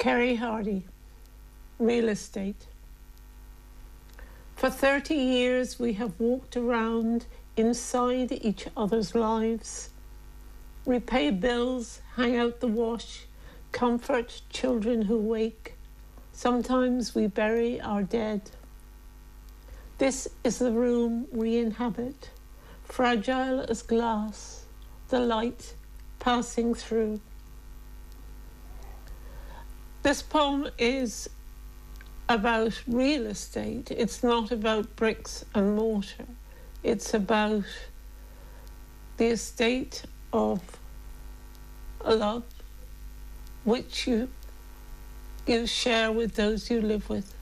Kerry Hardie, real estate. For 30 years, we have walked around inside each other's lives. We pay bills, hang out the wash, comfort children who wake. Sometimes we bury our dead. This is the room we inhabit, fragile as glass, the light passing through. This poem is about real estate. It's not about bricks and mortar. It's about the estate of love which you you share with those you live with.